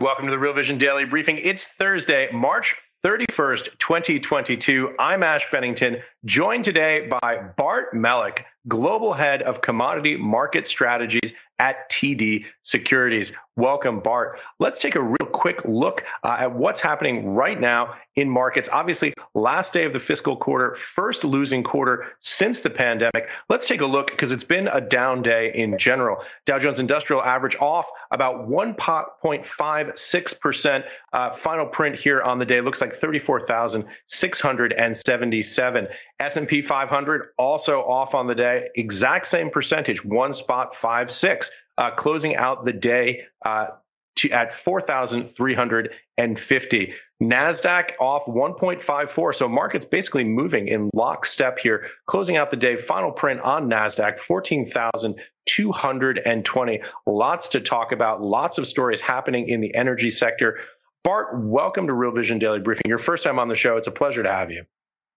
Welcome to the Real Vision Daily Briefing. It's Thursday, March 31st, 2022. I'm Ash Bennington, joined today by Bart Melek, Global Head of Commodity Market Strategies at TD Securities. Welcome, Bart. Let's take a real quick look uh, at what's happening right now in markets. Obviously, last day of the fiscal quarter, first losing quarter since the pandemic. Let's take a look because it's been a down day in general. Dow Jones Industrial Average off about 1.56%. Uh, final print here on the day looks like 34,677. S&P 500 also off on the day, exact same percentage, one spot five six, uh, closing out the day uh, to at 4,350. Nasdaq off 1.54, so markets basically moving in lockstep here, closing out the day. Final print on Nasdaq 14,220. Lots to talk about, lots of stories happening in the energy sector. Bart, welcome to Real Vision Daily Briefing. Your first time on the show. It's a pleasure to have you.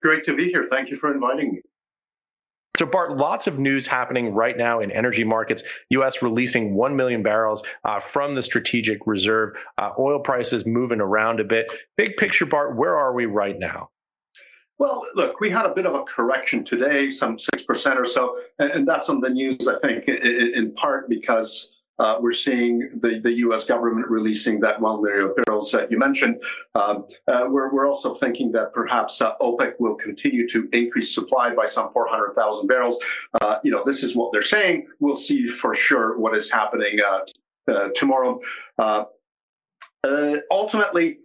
Great to be here. Thank you for inviting me. So, Bart, lots of news happening right now in energy markets. U.S. releasing 1 million barrels uh, from the strategic reserve. Uh, oil prices moving around a bit. Big picture, Bart, where are we right now? Well, look, we had a bit of a correction today, some 6% or so. And that's on the news, I think, in part because uh, we're seeing the, the U.S. government releasing that 1 million barrels that you mentioned. Um, uh, we're, we're also thinking that perhaps uh, OPEC will continue to increase supply by some 400,000 barrels. Uh, you know, this is what they're saying. We'll see for sure what is happening uh, uh, tomorrow. ultimately,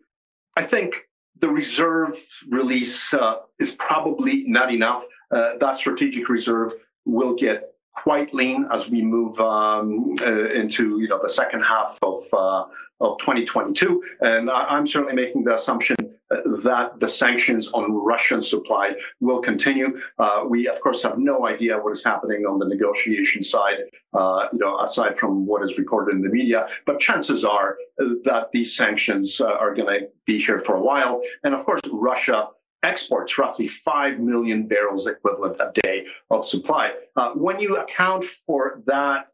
I think the reserve release is probably not enough. that strategic reserve will get quite lean as we move um, uh, into you know the second half of uh, of 2022, and I'm certainly making the assumption that the sanctions on Russian supply will continue. Uh, we, of course, have no idea what is happening on the negotiation side, uh, you know, aside from what is reported in the media. But chances are that these sanctions uh, are going to be here for a while. And of course, Russia exports roughly 5 million barrels equivalent a day of supply. Uh, when you account for that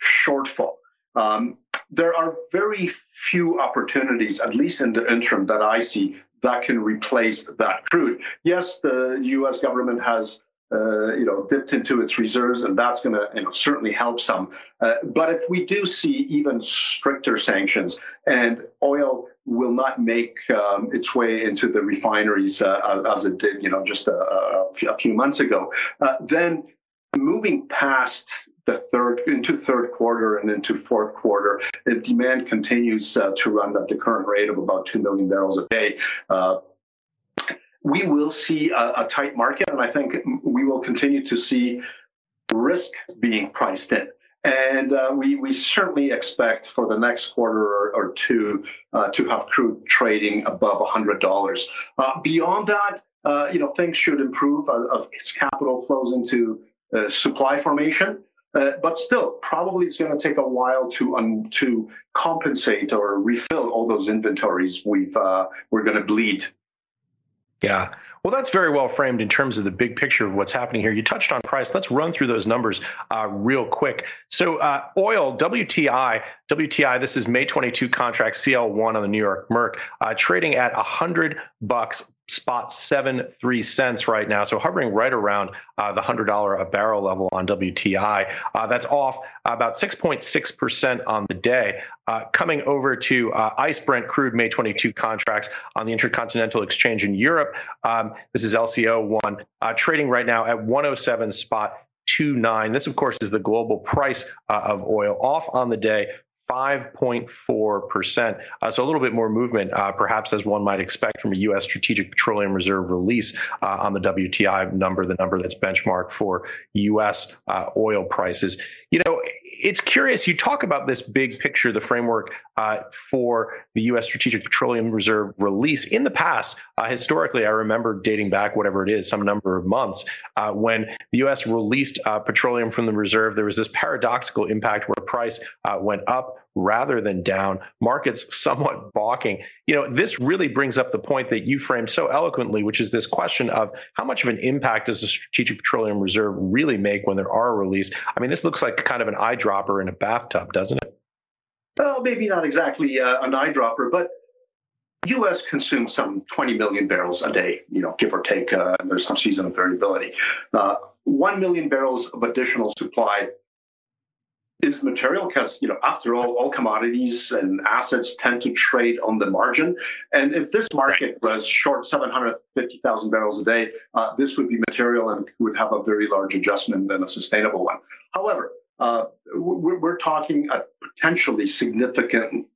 shortfall, um, there are very few opportunities, at least in the interim, that I see that can replace that crude. Yes, the U.S. government has uh, you know, dipped into its reserves, and that's going to you know, certainly help some. Uh, but if we do see even stricter sanctions and oil will not make um, its way into the refineries uh, as it did, you know, just a, a few months ago, uh, then moving past the third into third quarter and into fourth quarter, the demand continues uh, to run at the current rate of about two million barrels a day. Uh, we will see a, a, tight market, and I think we will continue to see risk being priced in. And uh, we, we certainly expect for the next quarter or, or two uh, to have crude trading above $100. Uh, beyond that, uh, you know, things should improve as capital flows into uh, supply formation. Uh, but still, probably it's going to take a while to to compensate or refill all those inventories we've we're going to bleed yeah. Well, that's very well framed in terms of the big picture of what's happening here. You touched on price. Let's run through those numbers uh, real quick. So, uh, oil, WTI, WTI, this is May 22 contract, CL1 on the New York Merc, uh, trading at 100 bucks spot seven three cents right now, so hovering right around uh, the hundred dollar a barrel level on WTI. Uh, that's off about six point six percent on the day. Uh, coming over to uh, ICE Brent crude May 22 contracts on the Intercontinental Exchange in Europe. Um, this is LCO one uh, trading right now at 107 spot. 29. This, of course, is the global price uh, of oil off on the day 5.4%. Uh, so a little bit more movement, uh, perhaps as one might expect from a U.S. Strategic Petroleum Reserve release uh, on the WTI number, the number that's benchmarked for U.S. Uh, oil prices. You know, it's curious. You talk about this big picture, the framework uh, for the U.S. Strategic Petroleum Reserve release. In the past, uh, historically, I remember dating back, whatever it is, some number of months, uh, when the U.S. released uh, petroleum from the reserve, there was this paradoxical impact where price uh, went up rather than down, markets somewhat balking. You know, this really brings up the point that you framed so eloquently, which is this question of how much of an impact does the Strategic Petroleum Reserve really make when there are released? I mean, this looks like kind of an eyedropper in a bathtub, doesn't it? Well, maybe not exactly uh, an eyedropper, but U.S. consumes some 20 million barrels a day, you know, give or take. Uh, there's some seasonal variability. Uh, One million barrels of additional supply is material because, you know, after all, all commodities and assets tend to trade on the margin. And if this market was short 750,000 barrels a day, uh, this would be material and would have a very large adjustment and a sustainable one. However, uh, we're, we're, talking a potentially significantly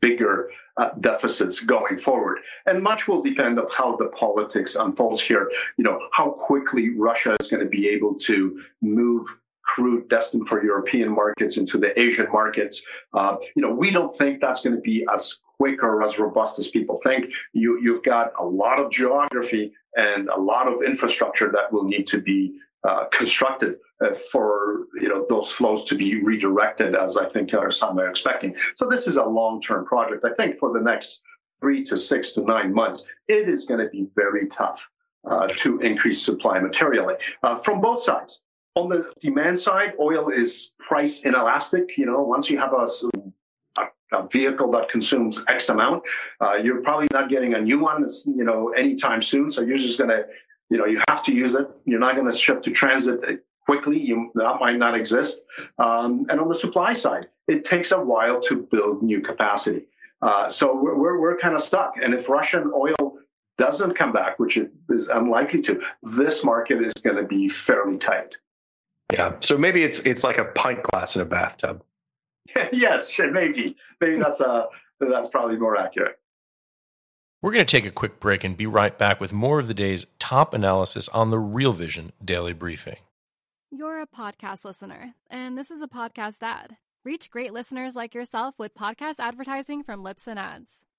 bigger uh, deficits going forward. And much will depend on how the politics unfolds here. You know, how quickly Russia is going to be able to move crude destined for European markets into the Asian markets. Uh, you know, we don't think that's going to be as quick or as robust as people think. You, you've got a lot of geography and a lot of infrastructure that will need to be uh, constructed uh, for you know those flows to be redirected, as I think some are expecting. So this is a long-term project. I think for the next three to six to nine months, it is going to be very tough uh, to increase supply materially uh, from both sides. On the demand side, oil is price inelastic. You know, once you have a, a vehicle that consumes X amount, uh, you're probably not getting a new one, you know, anytime soon. So you're just going to, you know, you have to use it. You're not going to ship to transit quickly. You, that might not exist. Um, and on the supply side, it takes a while to build new capacity. Uh, so we're, we're, we're kind of stuck. And if Russian oil doesn't come back, which it is unlikely to, this market is going to be fairly tight. Yeah. So maybe it's it's like a pint glass in a bathtub. yes, maybe. Maybe that's uh that's probably more accurate. We're going to take a quick break and be right back with more of the day's top analysis on the Real Vision Daily Briefing. You're a podcast listener, and this is a podcast ad. Reach great listeners like yourself with podcast advertising from Libsyn Ads.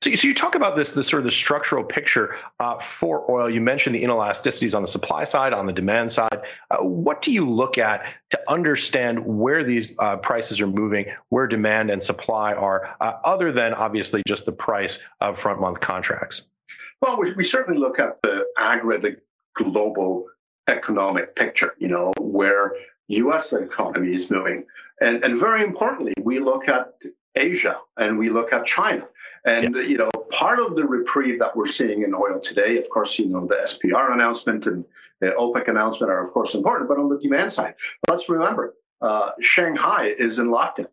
So, so you talk about this, the sort of the structural picture uh, for oil. You mentioned the inelasticities on the supply side, on the demand side. Uh, what do you look at to understand where these uh, prices are moving, where demand and supply are, uh, other than obviously just the price of front month contracts? Well, we, we certainly look at the aggregate global economic picture. You know where U.S. economy is moving, and and very importantly, we look at Asia and we look at China and yeah. you know, part of the reprieve that we're seeing in oil today, of course, you know, the SPR announcement and the OPEC announcement are of course important, but on the demand side, let's remember uh, Shanghai is in lockdown,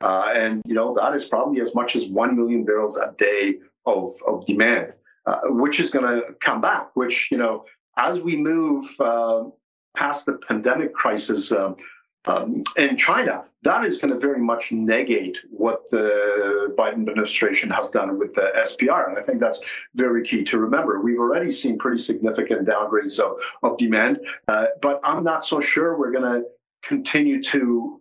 uh, and you know that is probably as much as one million barrels a day of of demand, uh, which is going to come back. Which you know, as we move uh, past the pandemic crisis. Um, um, in China, that is going to very much negate what the Biden administration has done with the SPR. And I think that's very key to remember. We've already seen pretty significant downgrades of, of demand, uh, but I'm not so sure we're going to continue to,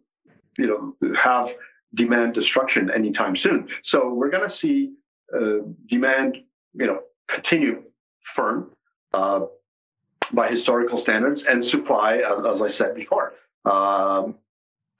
you know, have demand destruction anytime soon. So we're going to see uh, demand, you know, continue firm uh, by historical standards and supply, as, as I said before um,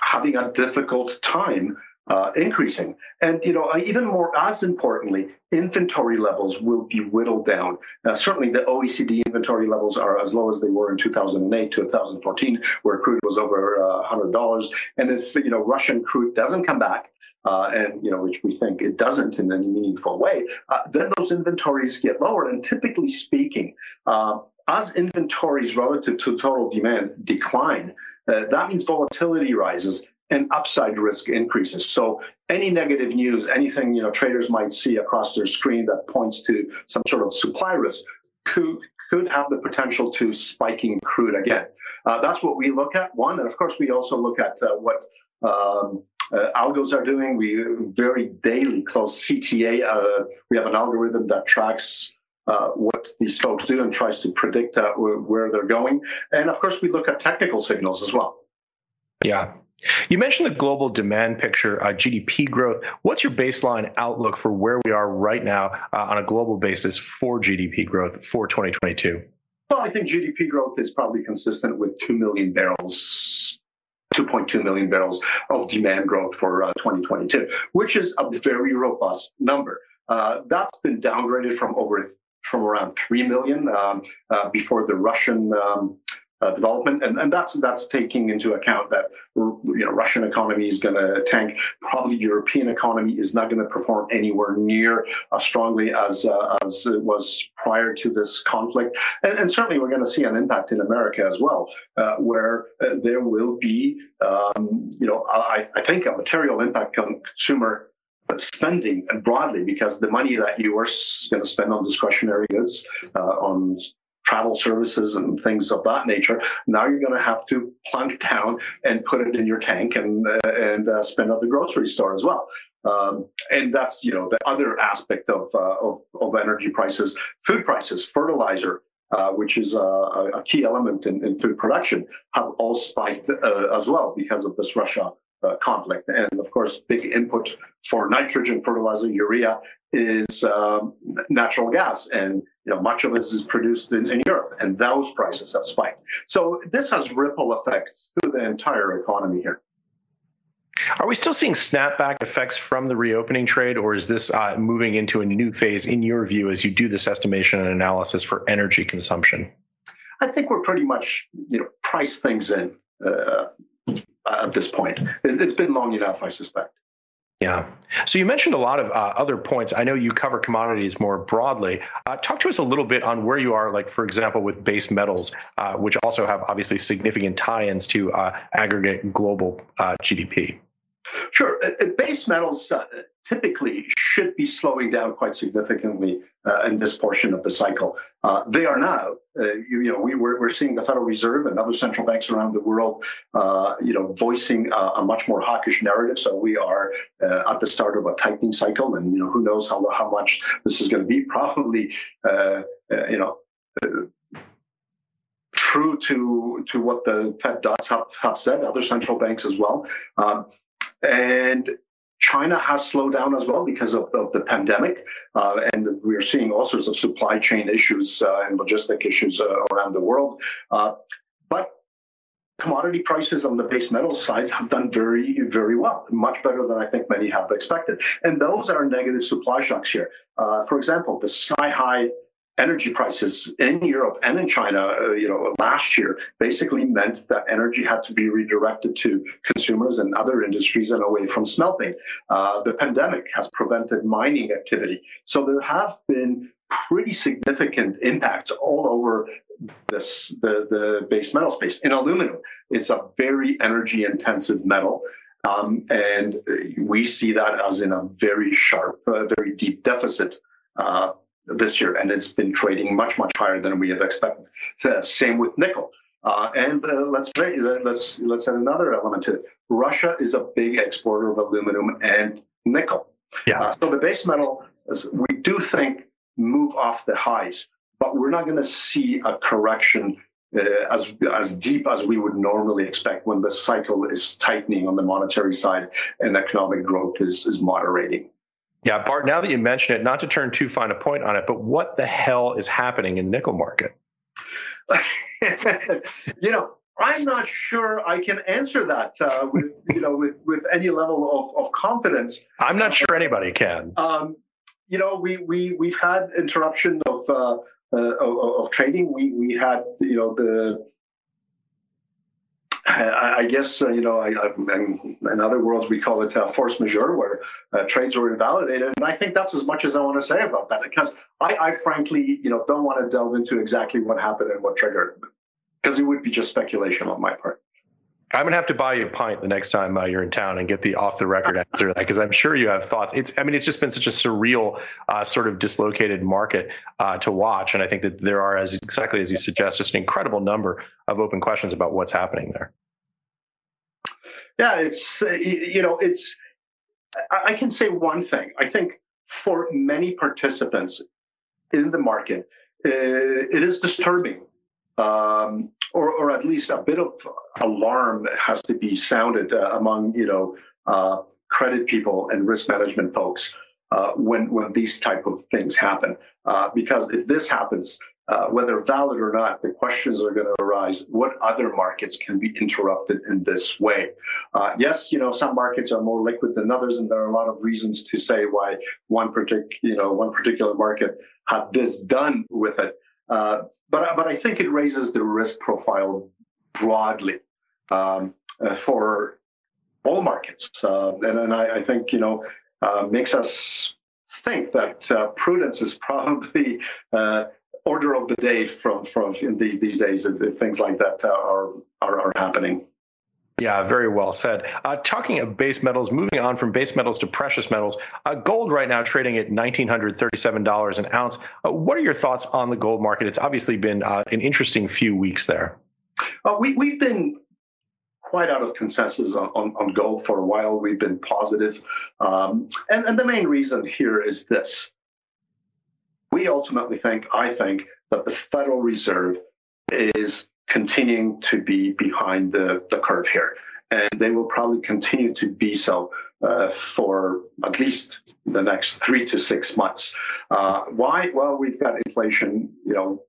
having a difficult time uh, increasing. And you know, even more as importantly, inventory levels will be whittled down. Certainly, the OECD inventory levels are as low as they were in 2008 to 2014, where crude was over uh, $100. And if you know Russian crude doesn't come back. Uh, and you know, which we think it doesn't in any meaningful way, uh, then those inventories get lower. And typically speaking, uh, as inventories relative to total demand decline, uh, that means volatility rises and upside risk increases. So any negative news, anything you know traders might see across their screen that points to some sort of supply risk could could have the potential to spiking crude again. Uh, that's what we look at, one. And of course, we also look at uh, what um, uh, algos are doing. We very daily close CTA. Uh, we have an algorithm that tracks uh, what these folks do and tries to predict uh, where they're going. And of course, we look at technical signals as well. Yeah. You mentioned the global demand picture, uh, GDP growth. What's your baseline outlook for where we are right now uh, on a global basis for GDP growth for 2022? Well, I think GDP growth is probably consistent with 2 million barrels 2.2 million barrels of demand growth for uh, 2022, which is a very robust number. Uh, that's been downgraded from over from around 3 million um, uh, before the Russian um, uh, development, and, and that's that's taking into account that you know Russian economy is going to tank. Probably European economy is not going to perform anywhere near as strongly as uh, as it was prior to this conflict, and, and certainly we're going to see an impact in America as well, uh, where uh, there will be um, you know I, I think a material impact on consumer spending broadly because the money that you are going to spend on discretionary goods, uh, on travel services and things of that nature. Now you're going to have to plunk down and put it in your tank and uh, and uh, spend at the grocery store as well. Um, and that's you know the other aspect of uh, of, of, energy prices, food prices, fertilizer. Uh, which is a, a, key element in, in, food production, have all spiked uh, as well because of this Russia uh, conflict. And of course, big input for nitrogen fertilizer, urea, is um, natural gas, and you know much of it is produced in, in, Europe, and those prices have spiked. So this has ripple effects through the entire economy here. Are we still seeing snapback effects from the reopening trade, or is this uh, moving into a new phase in your view as you do this estimation and analysis for energy consumption? I think we're pretty much you know price things in uh, at this point. It's been long enough, I suspect. Yeah. So you mentioned a lot of uh, other points. I know you cover commodities more broadly. Uh, talk to us a little bit on where you are, like, for example, with base metals, uh, which also have obviously significant tie ins to uh, aggregate global uh, GDP. Sure. Uh, base metals typically should be slowing down quite significantly uh, in this portion of the cycle. Uh, they are now. Uh, you, you, know, we, we're, we're seeing the Federal Reserve and other central banks around the world, uh, you know, voicing a, much more hawkish narrative. So we are uh, at the start of a tightening cycle, and you know, who knows how how much this is going to be? Probably, uh, you know true to to what the Fed does have, have said, other central banks as well. Um, and China has slowed down as well because of, of the pandemic, uh, and we're seeing all sorts of supply chain issues uh, and logistic issues uh, around the world. Uh, but commodity prices on the base metal sides have done very, very well, much better than I think many have expected. And those are negative supply shocks here. Uh, for example, the sky high energy prices in Europe and in China, uh, you know, last year basically meant that energy had to be redirected to consumers and other industries and away from smelting. Uh, the pandemic has prevented mining activity. So there have been pretty significant impacts all over this the, the base metal space. In aluminum, it's a very energy intensive metal. Um, and we see that as in a very sharp, uh, very deep deficit. Uh, this year, and it's been trading much much higher than we have expected. So, same with nickel. Uh, and uh, let's let's let's add another element to it. Russia is a big exporter of aluminum and nickel. Yeah. Uh, so the base metal, we do think, move off the highs, but we're not going to see a correction uh, as as deep as we would normally expect when the cycle is tightening on the monetary side and economic growth is is moderating. Yeah, Bart, now that you mention it, not to turn too fine a point on it, but what the hell is happening in the nickel market? you know, I'm not sure I can answer that uh, with you know with with any level of, of confidence. I'm not sure anybody can. Um, you know, we we we've had interruption of, uh, uh, of, of trading. We we had you know the I, guess uh, you know, I, I, in other worlds we call it uh, force majeure, where uh, trades were invalidated, and I think that's as much as I want to say about that, because I, I frankly, you know, don't want to delve into exactly what happened and what triggered, because it would be just speculation on my part. I'm gonna have to buy you a pint the next time uh, you're in town and get the off the record answer to that because I'm sure you have thoughts. It's I mean it's just been such a surreal uh, sort of dislocated market uh, to watch, and I think that there are as exactly as you suggest, just an incredible number of open questions about what's happening there. Yeah, it's uh, you know it's I can say one thing. I think for many participants in the market, uh, it is disturbing um, or, or at least a bit of alarm has to be sounded uh, among you know uh, credit people and risk management folks uh, when when these type of things happen. Uh, because if this happens, uh, whether valid or not, the questions are going to arise: What other markets can be interrupted in this way? Uh, yes, you know some markets are more liquid than others, and there are a lot of reasons to say why one particular you know one particular market had this done with it. Uh, but but I think it raises the risk profile broadly um, uh, for all markets, uh, and, and I, I, think you know uh, makes us think that uh, prudence is probably uh, order of the day from from these these days if things like that are, are are happening. Yeah, very well said. Uh, talking of base metals, moving on from base metals to precious metals, uh, gold right now trading at $1,937 an ounce. Uh, what are your thoughts on the gold market? It's obviously been uh, an interesting few weeks there. Uh, we, we've been quite out of consensus on, on, on, gold for a while. We've been positive. Um, and, and the main reason here is this. We ultimately think, I think, that the Federal Reserve is continuing to be behind the, the curve here. And they will probably continue to be so uh, for at least the next three to six months. Uh, why? Well, we've got inflation, you know,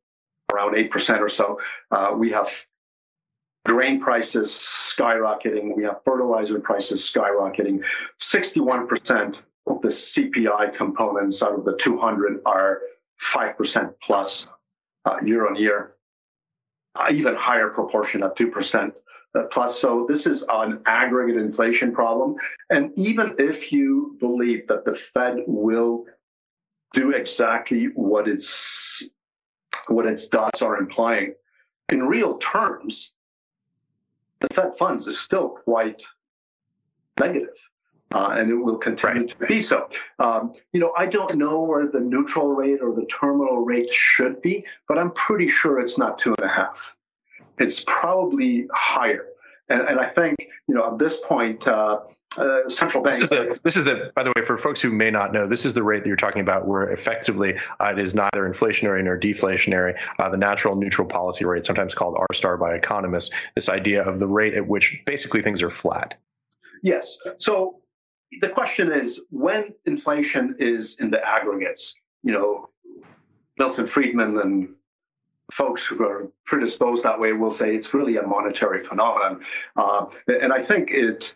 around 8% or so. Uh, we have grain prices skyrocketing. We have fertilizer prices skyrocketing. 61% of the CPI components out of the 200 are 5% plus uh, year on year even higher proportion of 2% uh, plus. So this is an aggregate inflation problem. And even if you believe that the Fed will do exactly what its what its dots are implying, in real terms, the Fed funds is still quite negative. Uh, and it will continue right. to be so. Um, you know, I don't know where the neutral rate or the terminal rate should be, but I'm pretty sure it's not two and a half. It's probably higher. And, and I think, you know, at this point, uh, uh, central banks. This is, the, this is the, by the way, for folks who may not know, this is the rate that you're talking about where effectively uh, it is neither inflationary nor deflationary. Uh, the natural neutral policy rate, sometimes called R star by economists, this idea of the rate at which basically things are flat. Yes. So the question is when inflation is in the aggregates, you know, Milton Friedman and folks who are predisposed that way will say it's really a monetary phenomenon. Uh, and I think it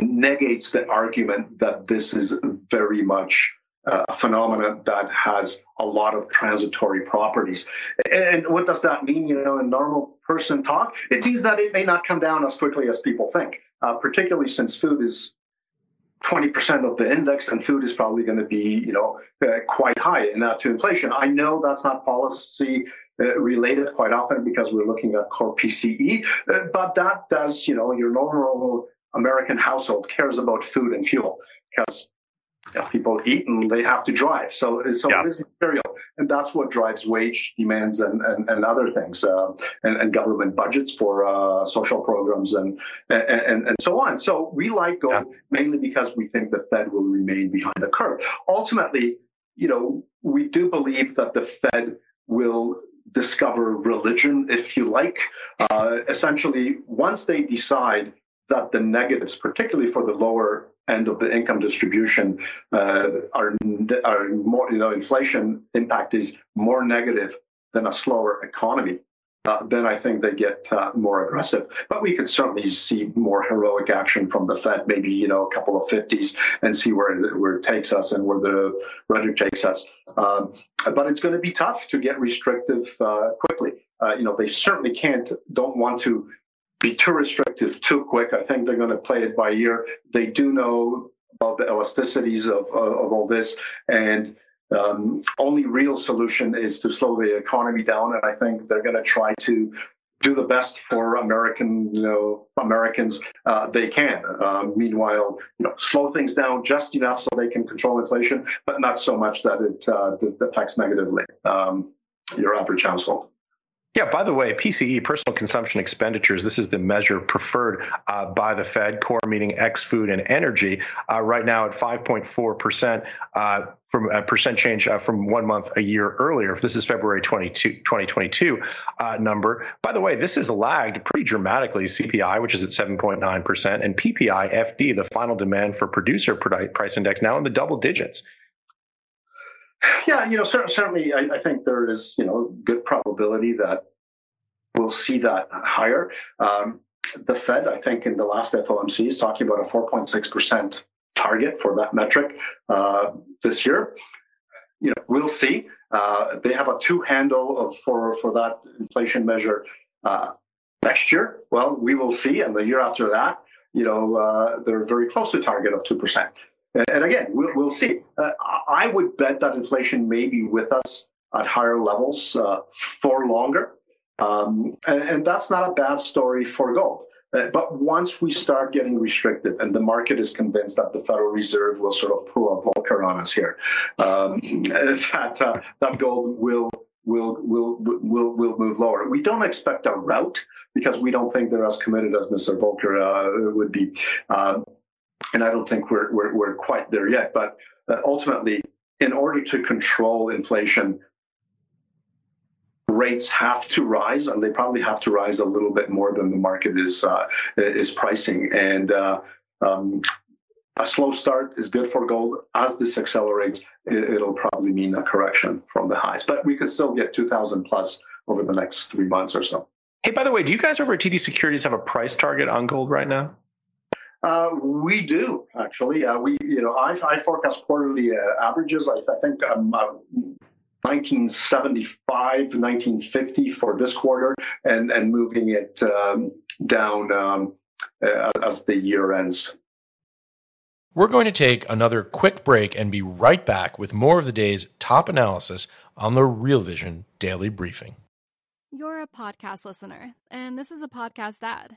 negates the argument that this is very much uh, a phenomenon that has a lot of transitory properties. And what does that mean, you know, in normal person talk? It means that it may not come down as quickly as people think, uh, particularly since food is 20% of the index and food is probably going to be, you know, uh, quite high in that to inflation. I know that's not policy uh, related quite often because we're looking at core PCE, uh, but that does, you know, your normal American household cares about food and fuel because know, people eat and they have to drive. So, so yeah. it is material. And that's what drives wage demands and, and, and other things uh, and, and government budgets for uh, social programs and, and, and so on. So we like gold yeah. mainly because we think the Fed will remain behind the curve. Ultimately, you know, we do believe that the Fed will discover religion, if you like. Uh, essentially, once they decide that the negatives, particularly for the lower end of the income distribution, uh, are, are more, you know, inflation impact is more negative than a slower economy uh, then I think they get uh, more aggressive. But we could certainly see more heroic action from the Fed, maybe you know a couple of fifties, and see where it, where it takes us and where the rhetoric takes us. Um, but it's going to be tough to get restrictive uh, quickly. Uh, you know, they certainly can't, don't want to be too restrictive too quick. I think they're going to play it by ear. They do know about the elasticities of, of all this, and um, only real solution is to slow the economy down, and I think they're going to try to do the best for American, you know, Americans uh, they can. Uh, meanwhile, you know, slow things down just enough so they can control inflation, but not so much that it uh, affects negatively um, your average household. Yeah, by the way, PCE, personal consumption expenditures, this is the measure preferred uh, by the Fed, core meaning X food and energy, uh, right now at 5.4%. Uh, from a percent change uh, from one month a year earlier. This is February 22, 2022 uh, number. By the way, this has lagged pretty dramatically CPI, which is at 7.9%, and PPI FD, the final demand for producer price index, now in the double digits. Yeah, you know, certainly, I, think there is, you know, good probability that we'll see that higher. Um, the Fed, I think, in the last FOMC is talking about a 4.6% target for that metric uh, this year. You know, we'll see. Uh, they have a two handle of, for for that inflation measure uh, next year. Well, we will see, and the year after that, you know, uh, they're very close to target of two percent. And again, we'll, we'll see. Uh, I would bet that inflation may be with us at higher levels uh, for longer. Um, and, and, that's not a bad story for gold. Uh, but once we start getting restricted and the market is convinced that the Federal Reserve will sort of pull a Volcker on us here, um, that, uh, that gold will will will will will move lower. We don't expect a rout because we don't think they're as committed as Mr. Volcker uh, would be. Um, and I don't think we're, we're, we're quite there yet. But uh, ultimately, in order to control inflation, rates have to rise, and they probably have to rise a little bit more than the market is uh, is pricing. And uh, um, a slow start is good for gold. As this accelerates, it, will probably mean a correction from the highs, but we could still get 2,000 plus over the next three months or so. Hey, by the way, do you guys over at TD Securities have a price target on gold right now? Uh, we do actually. Uh, we, you know, I, I forecast quarterly uh, averages. I, I think um, 1975, uh, 1950 for this quarter, and and moving it um, down um, uh, as the year ends. We're going to take another quick break and be right back with more of the day's top analysis on the Real Vision Daily Briefing. You're a podcast listener, and this is a podcast ad.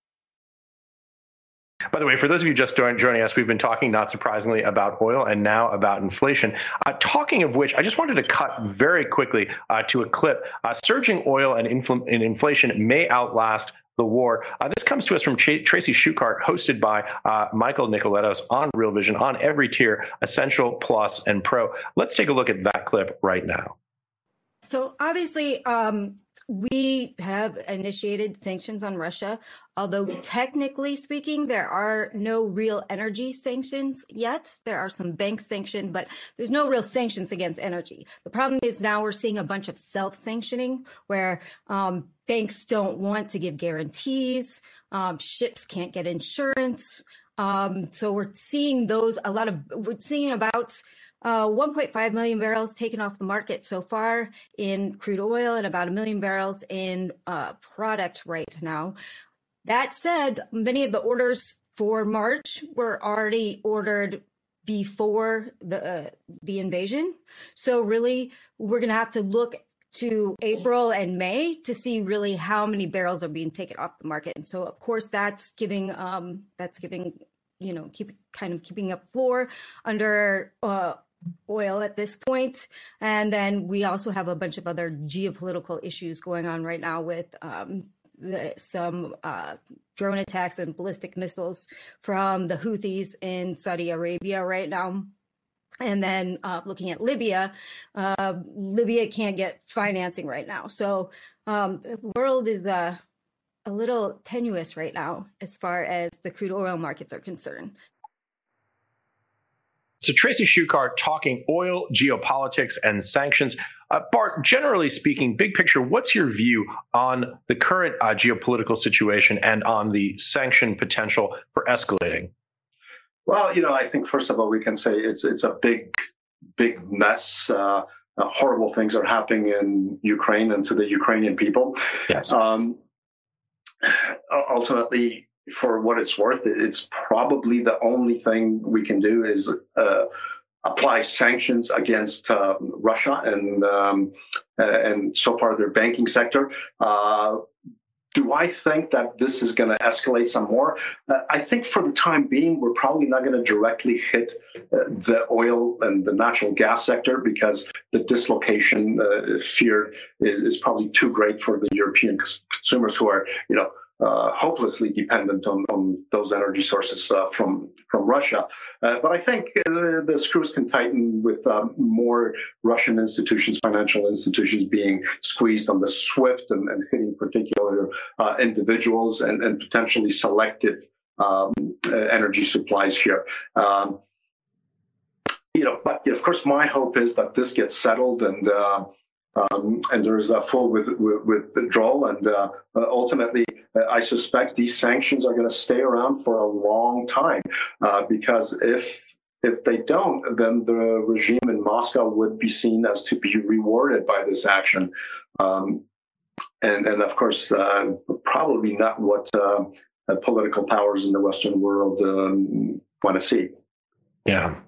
By the way, for those of you just joining us, we've been talking, not surprisingly, about oil and now about inflation. Uh, talking of which, I just wanted to cut very quickly uh, to a clip. Uh, surging oil and, infl- and, inflation may outlast the war. Uh, this comes to us from Ch- Tracy Shuchart, hosted by uh, Michael Nicoletos on Real Vision on every tier, Essential, Plus, and Pro. Let's take a look at that clip right now. So obviously, um, we have initiated sanctions on Russia, although technically speaking, there are no real energy sanctions yet. There are some bank sanctions, but there's no real sanctions against energy. The problem is now we're seeing a bunch of self sanctioning where um, banks don't want to give guarantees, um, ships can't get insurance. Um, so we're seeing those a lot of, we're seeing about uh, 1.5 million barrels taken off the market so far in crude oil and about a million barrels in uh, product right now. That said, many of the orders for March were already ordered before the uh, the invasion. So really, we're going to have to look to April and May to see really how many barrels are being taken off the market. And so, of course, that's giving um, that's giving you know keep kind of keeping up floor under uh, oil at this point. And then we also have a bunch of other geopolitical issues going on right now with um, the, some uh, drone attacks and ballistic missiles from the Houthis in Saudi Arabia right now. And then uh, looking at Libya, uh, Libya can't get financing right now. So um, the world is uh, a little tenuous right now as far as the crude oil markets are concerned. So Tracy Shuchart talking oil, geopolitics, and sanctions. Uh, Bart, generally speaking, big picture, what's your view on the current uh, geopolitical situation and on the sanction potential for escalating? Well, you know, I think first of all we can say it's it's a big, big mess. Uh, uh, horrible things are happening in Ukraine and to the Ukrainian people. Yes. Um, ultimately, for what it's worth, it's probably the only thing we can do is uh, apply sanctions against uh, Russia and um, and so far their banking sector. Uh, do I think that this is going to escalate some more? Uh, I think for the time being, we're probably not going to directly hit uh, the oil and the natural gas sector because the dislocation uh, feared is, is, probably too great for the European consumers who are, you know, uh, hopelessly dependent on, on those energy sources uh, from from Russia. Uh, but I think the, the, screws can tighten with um, more Russian institutions, financial institutions being squeezed on the SWIFT and, and hitting particular uh, individuals and, and, potentially selective um, uh, energy supplies here. Um, you know, but of course, my hope is that this gets settled and um, and there's a full with, with, withdrawal. And uh, ultimately, I suspect these sanctions are going to stay around for a long time uh, because if if they don't, then the regime in Moscow would be seen as to be rewarded by this action. Um, and, and of course, uh, probably not what uh, political powers in the Western world um, want to see. Yeah.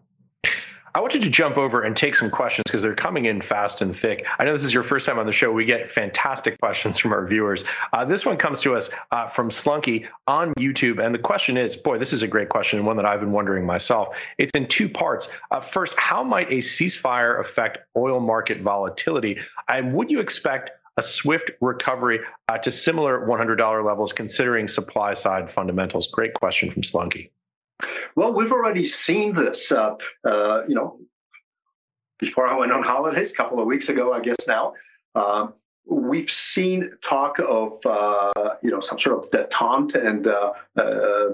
I wanted to jump over and take some questions because they're coming in fast and thick. I know this is your first time on the show. We get fantastic questions from our viewers. Uh, this one comes to us uh, from Slunky on YouTube. And the question is boy, this is a great question and one that I've been wondering myself. It's in two parts. Uh, first, how might a ceasefire affect oil market volatility? And would you expect a swift recovery uh, to similar $100 levels considering supply side fundamentals? Great question from Slunky. Well, we've already seen this. Uh, uh, you know, before I went on holidays, a couple of weeks ago, I guess now, um, we've seen talk of uh, you know some sort of detente and uh, uh,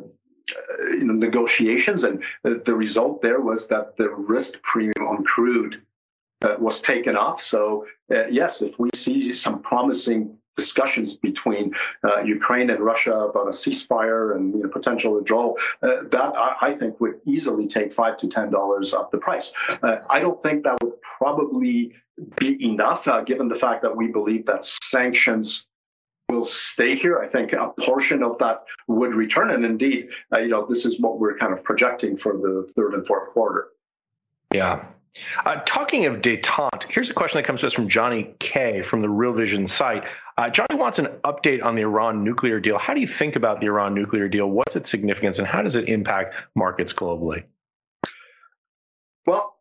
you know, negotiations, and the result there was that the risk premium on crude uh, was taken off. So yes, if we see some promising discussions between uh, Ukraine and Russia about a ceasefire and you know, potential withdrawal, uh, that I, I, think would easily take five to ten dollars off the price. Uh, I don't think that would probably be enough, uh, given the fact that we believe that sanctions will stay here. I think a portion of that would return, and indeed, uh, you know, this is what we're kind of projecting for the third and fourth quarter. Yeah, uh, talking of detente, here's a question that comes to us from Johnny K from the Real Vision site. Uh, Johnny wants an update on the Iran nuclear deal. How do you think about the Iran nuclear deal? What's its significance, and how does it impact markets globally? Well,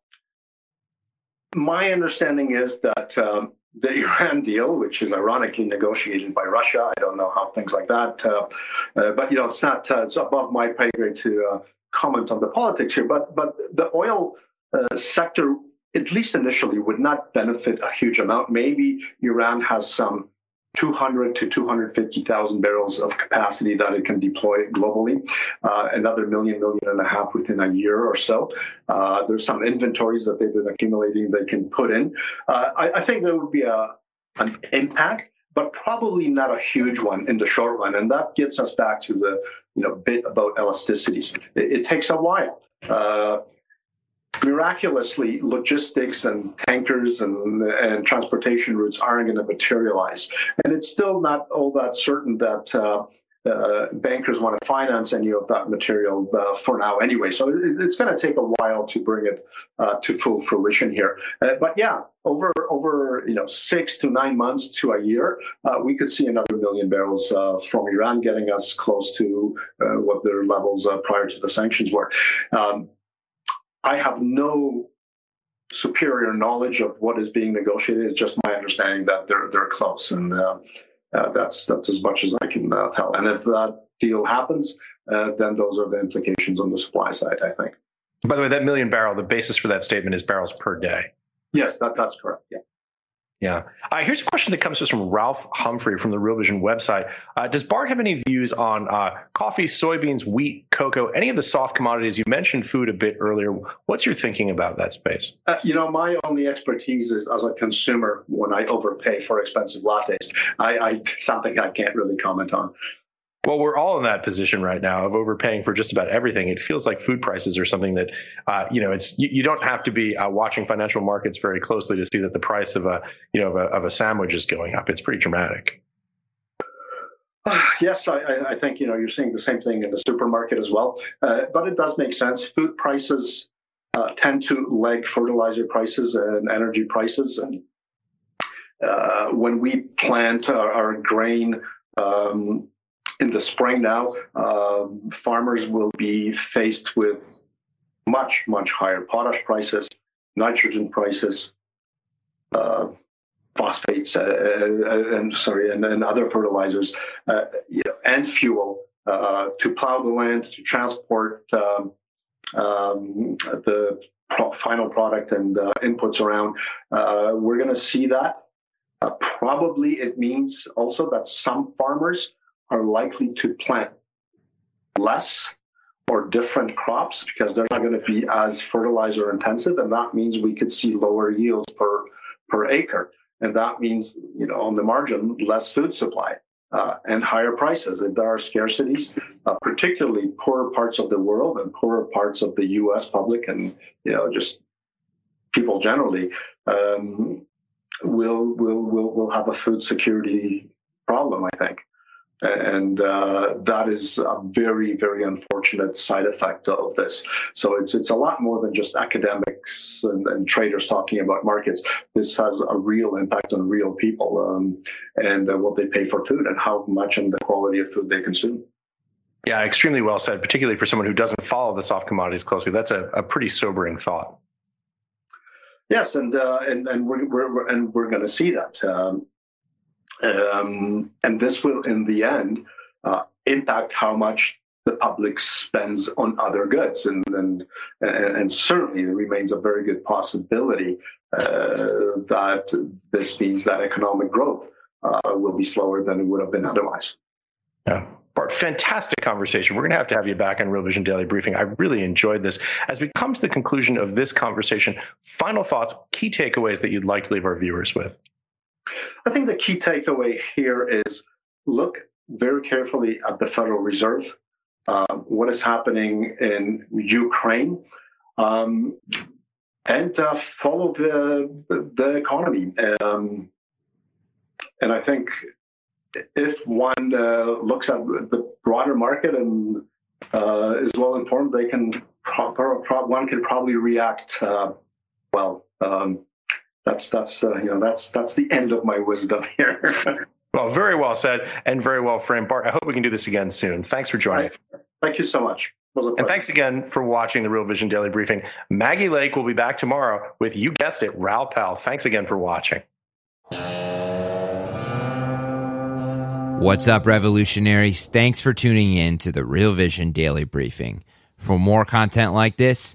my understanding is that um, the Iran deal, which is ironically negotiated by Russia, I don't know how things like that, uh, uh, but you know, it's not uh, it's above my pay grade to uh, comment on the politics here. But but the oil uh, sector, at least initially, would not benefit a huge amount. Maybe Iran has some 200 to 250,000 barrels of capacity that it can deploy globally, uh, another million, million and a half within a year or so. Uh, there's some inventories that they've been accumulating they can put in. Uh, I, I, think there would be a, an impact, but probably not a huge one in the short run. And that gets us back to the you know bit about elasticities. It, it takes a while. Miraculously logistics and tankers and, and transportation routes aren't going to materialize. And it's still not all that certain that uh, uh, bankers want to finance any of that material uh, for now anyway. So it, it's going to take a while to bring it uh, to full fruition here. Uh, but yeah, over over you know six to nine months to a year, uh, we could see another million barrels uh, from Iran, getting us close to what their levels prior to the sanctions were. Um, I have no superior knowledge of what is being negotiated. It's just my understanding that they're they're close, and uh, uh, that's that's as much as I can uh, tell. And if that deal happens, uh, then those are the implications on the supply side. I think. By the way, that million barrel, the basis for that statement is barrels per day. Yes, that, that's correct. Yeah. Yeah. Uh, here's a question that comes to us from Ralph Humphrey from the Real Vision website. Uh, does Bart have any views on uh, coffee, soybeans, wheat, cocoa, any of the soft commodities? You mentioned food a bit earlier. What's your thinking about that space? Uh, you know, my only expertise is as a consumer when I overpay for expensive lattes. I, I something I can't really comment on. Well, we're all in that position right now of overpaying for just about everything. It feels like food prices are something that, uh, you know, it's you, you, don't have to be uh, watching financial markets very closely to see that the price of a, you know, of a, of a sandwich is going up. It's pretty dramatic. Yes, I, I, think you know you're seeing the same thing in the supermarket as well, uh, but it does make sense. Food prices uh, tend to lag fertilizer prices and energy prices, and uh, when we plant our, our grain. Um, in the spring now, uh, farmers will be faced with much, much higher potash prices, nitrogen prices, uh, phosphates, uh, uh and sorry, and, and other fertilizers, uh, and fuel uh, to plow the land, to transport um, um, the pro- final product and inputs around. we're going to see that. probably it means also that some farmers are likely to plant less or different crops because they're not going to be as fertilizer intensive and that means we could see lower yields per per acre. And that means you know on the margin less food supply uh, and higher prices. And there are scarcities uh, particularly poorer parts of the world and poorer parts of the us public and you know just people generally um, will will will will have a food security problem i think and uh, that is a very very unfortunate side effect of this. So it's it's a lot more than just academics and, and traders talking about markets. This has a real impact on real people um, and uh, what they pay for food and how much and the quality of food they consume. Yeah extremely well said particularly for someone who doesn't follow the soft commodities closely. That's a, a pretty sobering thought. Yes and uh, and and we're, we're, and we're going to see that um, um, and this will, in the end, uh, impact how much the public spends on other goods. And, and, and certainly it remains a very good possibility uh, that this means that economic growth uh, will be slower than it would have been otherwise. Yeah. Bart, fantastic conversation. We're going to have to have you back on Real Vision Daily Briefing. I really enjoyed this. As we come to the conclusion of this conversation, final thoughts, key takeaways that you'd like to leave our viewers with. I think the key takeaway here is look very carefully at the Federal Reserve, uh, what is happening in Ukraine, um, and uh, follow the the economy. Um, and I think if one uh, looks at the broader market and uh, is well informed, they can pro- pro- one can probably react uh, well. Um, that's that's uh, you know that's that's the end of my wisdom here. well, very well said and very well framed, Bart. I hope we can do this again soon. Thanks for joining. Thank you so much. And thanks again for watching the Real Vision Daily Briefing. Maggie Lake will be back tomorrow with, you guessed it, Raoul Pal. Thanks again for watching. What's up, revolutionaries? Thanks for tuning in to the Real Vision Daily Briefing. For more content like this,